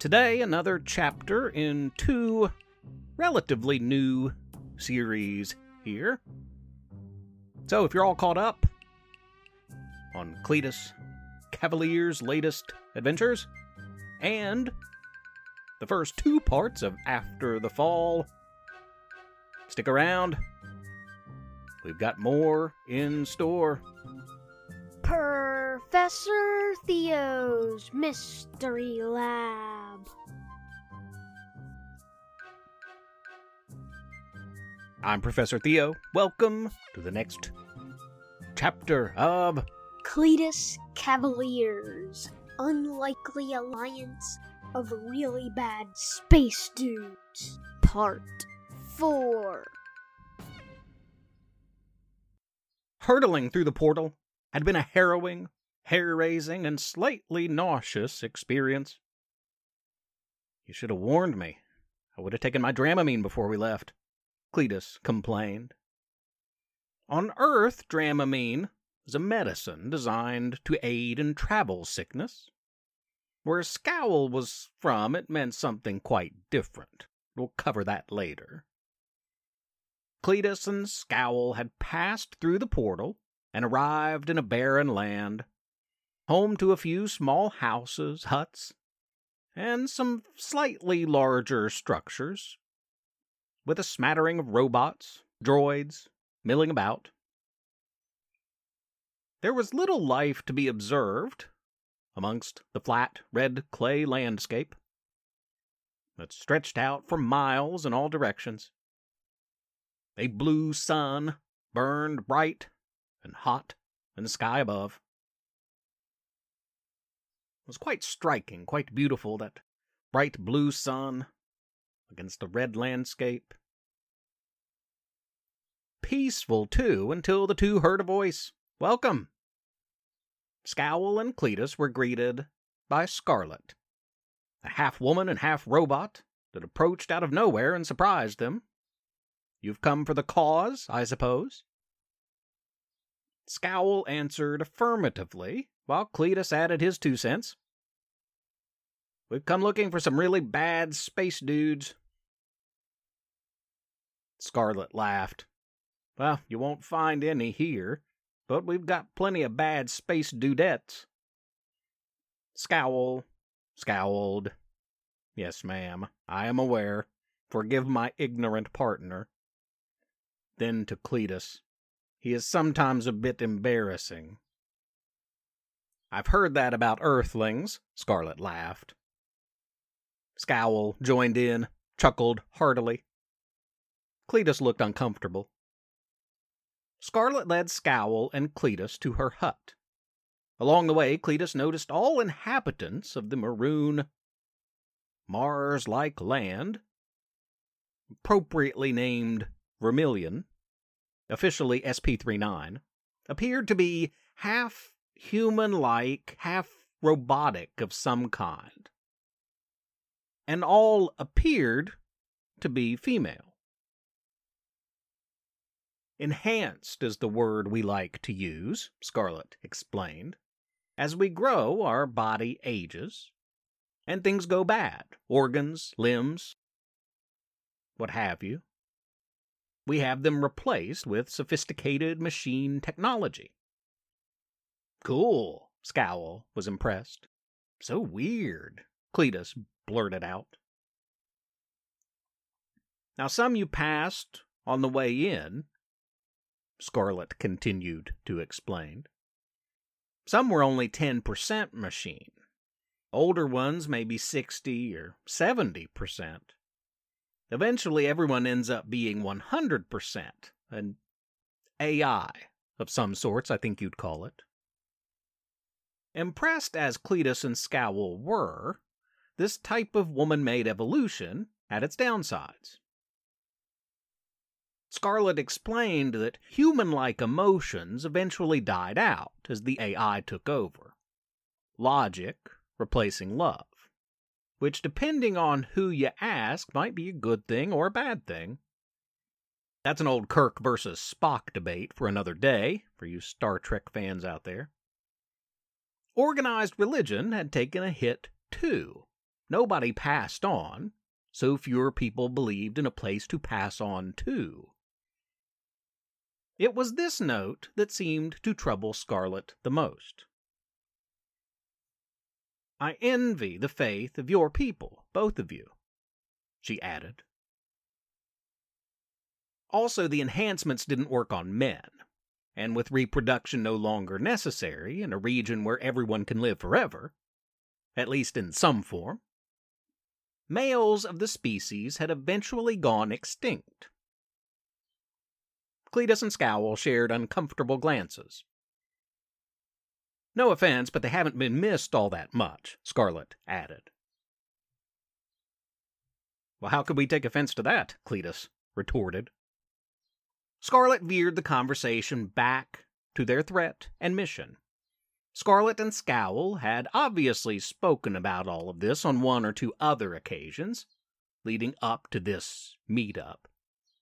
Today, another chapter in two relatively new series here. So, if you're all caught up on Cletus Cavalier's latest adventures and the first two parts of After the Fall, stick around. We've got more in store. Professor Theo's Mystery Lab. I'm Professor Theo. Welcome to the next chapter of Cletus Cavalier's. Unlikely Alliance of Really Bad Space Dudes. Part 4. Hurtling through the portal had been a harrowing, hair raising, and slightly nauseous experience. You should have warned me. I would have taken my Dramamine before we left, Cletus complained. On Earth, Dramamine is a medicine designed to aid in travel sickness. Where Scowl was from, it meant something quite different. We'll cover that later. Cletus and Scowl had passed through the portal and arrived in a barren land, home to a few small houses, huts, and some slightly larger structures, with a smattering of robots, droids, milling about. There was little life to be observed amongst the flat, red clay landscape that stretched out for miles in all directions. A blue sun burned bright and hot in the sky above. It was quite striking, quite beautiful, that bright blue sun against the red landscape. Peaceful, too, until the two heard a voice. Welcome! Scowl and Cletus were greeted by Scarlet, a half woman and half robot that approached out of nowhere and surprised them. You've come for the cause, I suppose? Scowl answered affirmatively, while Cletus added his two cents. We've come looking for some really bad space dudes. Scarlet laughed. Well, you won't find any here, but we've got plenty of bad space dudettes. Scowl scowled. Yes, ma'am, I am aware. Forgive my ignorant partner. Then to Cletus. He is sometimes a bit embarrassing. I've heard that about Earthlings, Scarlet laughed. Scowl joined in, chuckled heartily. Cletus looked uncomfortable. Scarlet led Scowl and Cletus to her hut. Along the way, Cletus noticed all inhabitants of the maroon, Mars like land, appropriately named Vermilion, officially SP 39, appeared to be half human like, half robotic of some kind. And all appeared to be female. Enhanced is the word we like to use, Scarlet explained. As we grow, our body ages, and things go bad organs, limbs, what have you. We have them replaced with sophisticated machine technology. Cool, Scowl was impressed. So weird, Cletus blurted out. Now, some you passed on the way in, Scarlet continued to explain. Some were only 10% machine. Older ones may be 60 or 70%. Eventually, everyone ends up being 100% an AI of some sorts, I think you'd call it. Impressed as Cletus and Scowl were, this type of woman made evolution had its downsides. Scarlet explained that human like emotions eventually died out as the AI took over. Logic replacing love which, depending on who you ask, might be a good thing or a bad thing. That's an old Kirk versus Spock debate for another day, for you Star Trek fans out there. Organized religion had taken a hit, too, nobody passed on, so fewer people believed in a place to pass on to. It was this note that seemed to trouble Scarlet the most. I envy the faith of your people, both of you, she added. Also, the enhancements didn't work on men, and with reproduction no longer necessary in a region where everyone can live forever, at least in some form, males of the species had eventually gone extinct. Cletus and Scowl shared uncomfortable glances. No offense, but they haven't been missed all that much, Scarlet added. Well, how could we take offense to that? Cletus retorted. Scarlet veered the conversation back to their threat and mission. Scarlet and Scowl had obviously spoken about all of this on one or two other occasions leading up to this meetup.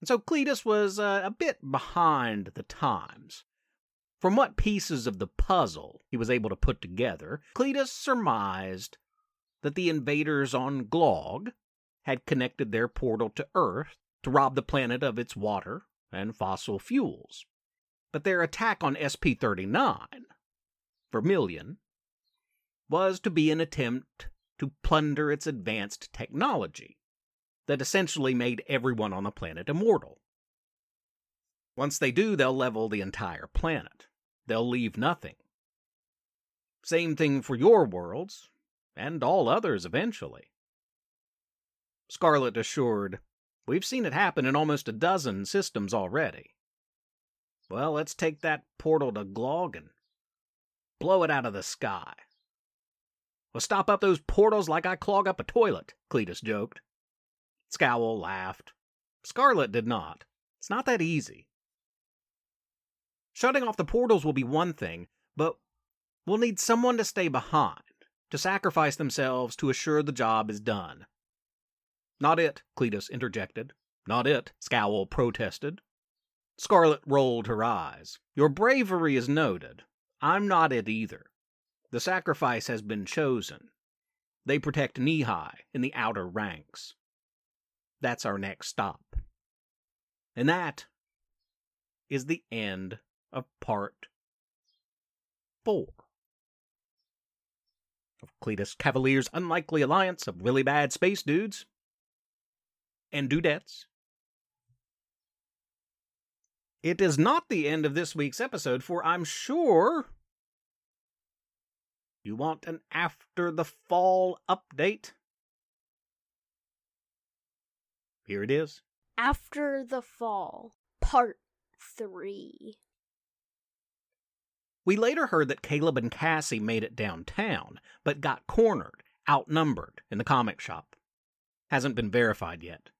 And so Cletus was uh, a bit behind the times. From what pieces of the puzzle he was able to put together, Cletus surmised that the invaders on Glog had connected their portal to Earth to rob the planet of its water and fossil fuels. But their attack on SP 39, Vermilion, was to be an attempt to plunder its advanced technology that essentially made everyone on the planet immortal. Once they do, they'll level the entire planet. They'll leave nothing. Same thing for your worlds, and all others eventually. Scarlet assured We've seen it happen in almost a dozen systems already. Well, let's take that portal to Glog and blow it out of the sky. Well, stop up those portals like I clog up a toilet, Cletus joked. Scowl laughed. Scarlet did not. It's not that easy. Shutting off the portals will be one thing, but we'll need someone to stay behind, to sacrifice themselves to assure the job is done. Not it, Cletus interjected. Not it, Scowl protested. Scarlet rolled her eyes. Your bravery is noted. I'm not it either. The sacrifice has been chosen. They protect Nehi in the outer ranks. That's our next stop. And that is the end of part four of Cletus Cavalier's unlikely alliance of really bad space dudes and dudettes. It is not the end of this week's episode, for I'm sure you want an after the fall update. Here it is. After the Fall, Part 3. We later heard that Caleb and Cassie made it downtown, but got cornered, outnumbered in the comic shop. Hasn't been verified yet.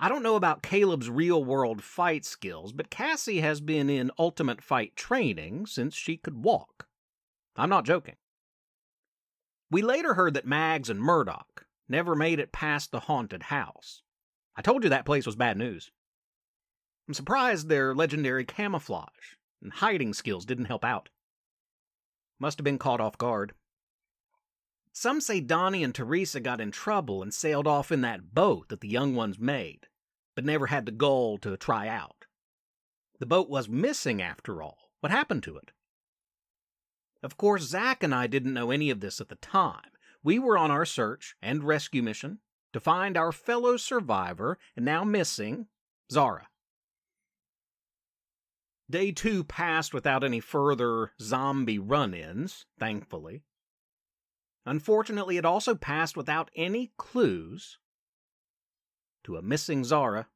I don't know about Caleb's real world fight skills, but Cassie has been in ultimate fight training since she could walk. I'm not joking. We later heard that Mags and Murdoch never made it past the haunted house. I told you that place was bad news. I'm surprised their legendary camouflage and hiding skills didn't help out. Must have been caught off guard. Some say Donnie and Teresa got in trouble and sailed off in that boat that the young ones made but never had the goal to try out. The boat was missing after all. What happened to it? Of course, Zack and I didn't know any of this at the time. We were on our search and rescue mission to find our fellow survivor and now missing Zara. Day two passed without any further zombie run ins, thankfully. Unfortunately, it also passed without any clues to a missing Zara.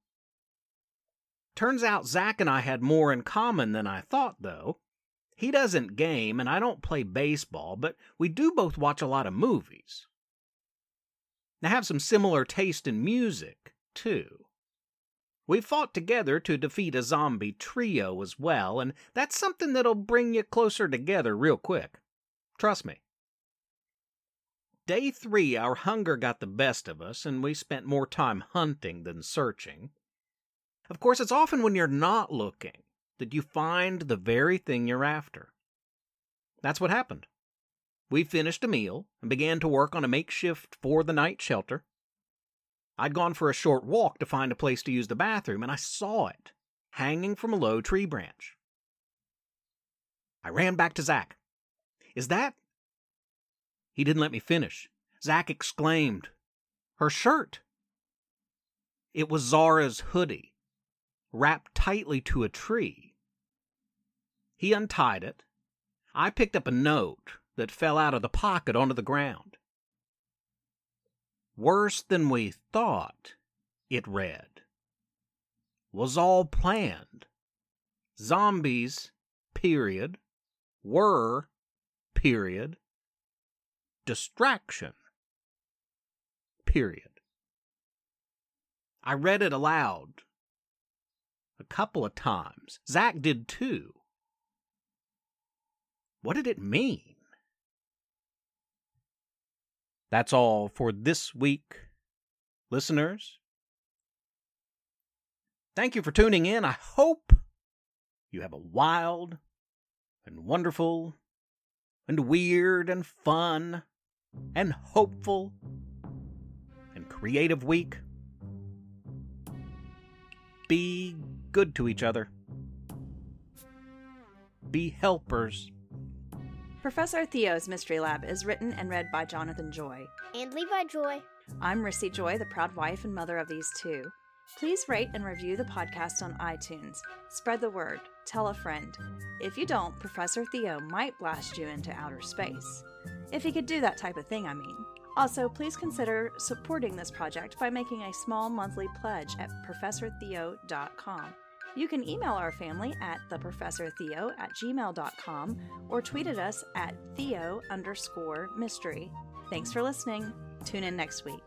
Turns out Zack and I had more in common than I thought, though. He doesn't game, and I don't play baseball, but we do both watch a lot of movies. I have some similar taste in music, too. We fought together to defeat a zombie trio as well, and that's something that'll bring you closer together real quick. Trust me. Day three, our hunger got the best of us, and we spent more time hunting than searching. Of course, it's often when you're not looking that you find the very thing you're after. That's what happened. We finished a meal and began to work on a makeshift for the night shelter. I'd gone for a short walk to find a place to use the bathroom, and I saw it hanging from a low tree branch. I ran back to Zack. Is that? He didn't let me finish. Zack exclaimed, Her shirt! It was Zara's hoodie, wrapped tightly to a tree. He untied it. I picked up a note that fell out of the pocket onto the ground. Worse than we thought, it read. Was all planned. Zombies, period, were, period, distraction, period. I read it aloud a couple of times. Zack did too. What did it mean? That's all for this week, listeners. Thank you for tuning in. I hope you have a wild and wonderful and weird and fun and hopeful and creative week. Be good to each other. Be helpers. Professor Theo's Mystery Lab is written and read by Jonathan Joy. And Levi Joy. I'm Rissy Joy, the proud wife and mother of these two. Please rate and review the podcast on iTunes. Spread the word. Tell a friend. If you don't, Professor Theo might blast you into outer space. If he could do that type of thing, I mean. Also, please consider supporting this project by making a small monthly pledge at ProfessorTheo.com. You can email our family at theprofessortheo at gmail.com or tweet at us at theo underscore mystery. Thanks for listening. Tune in next week.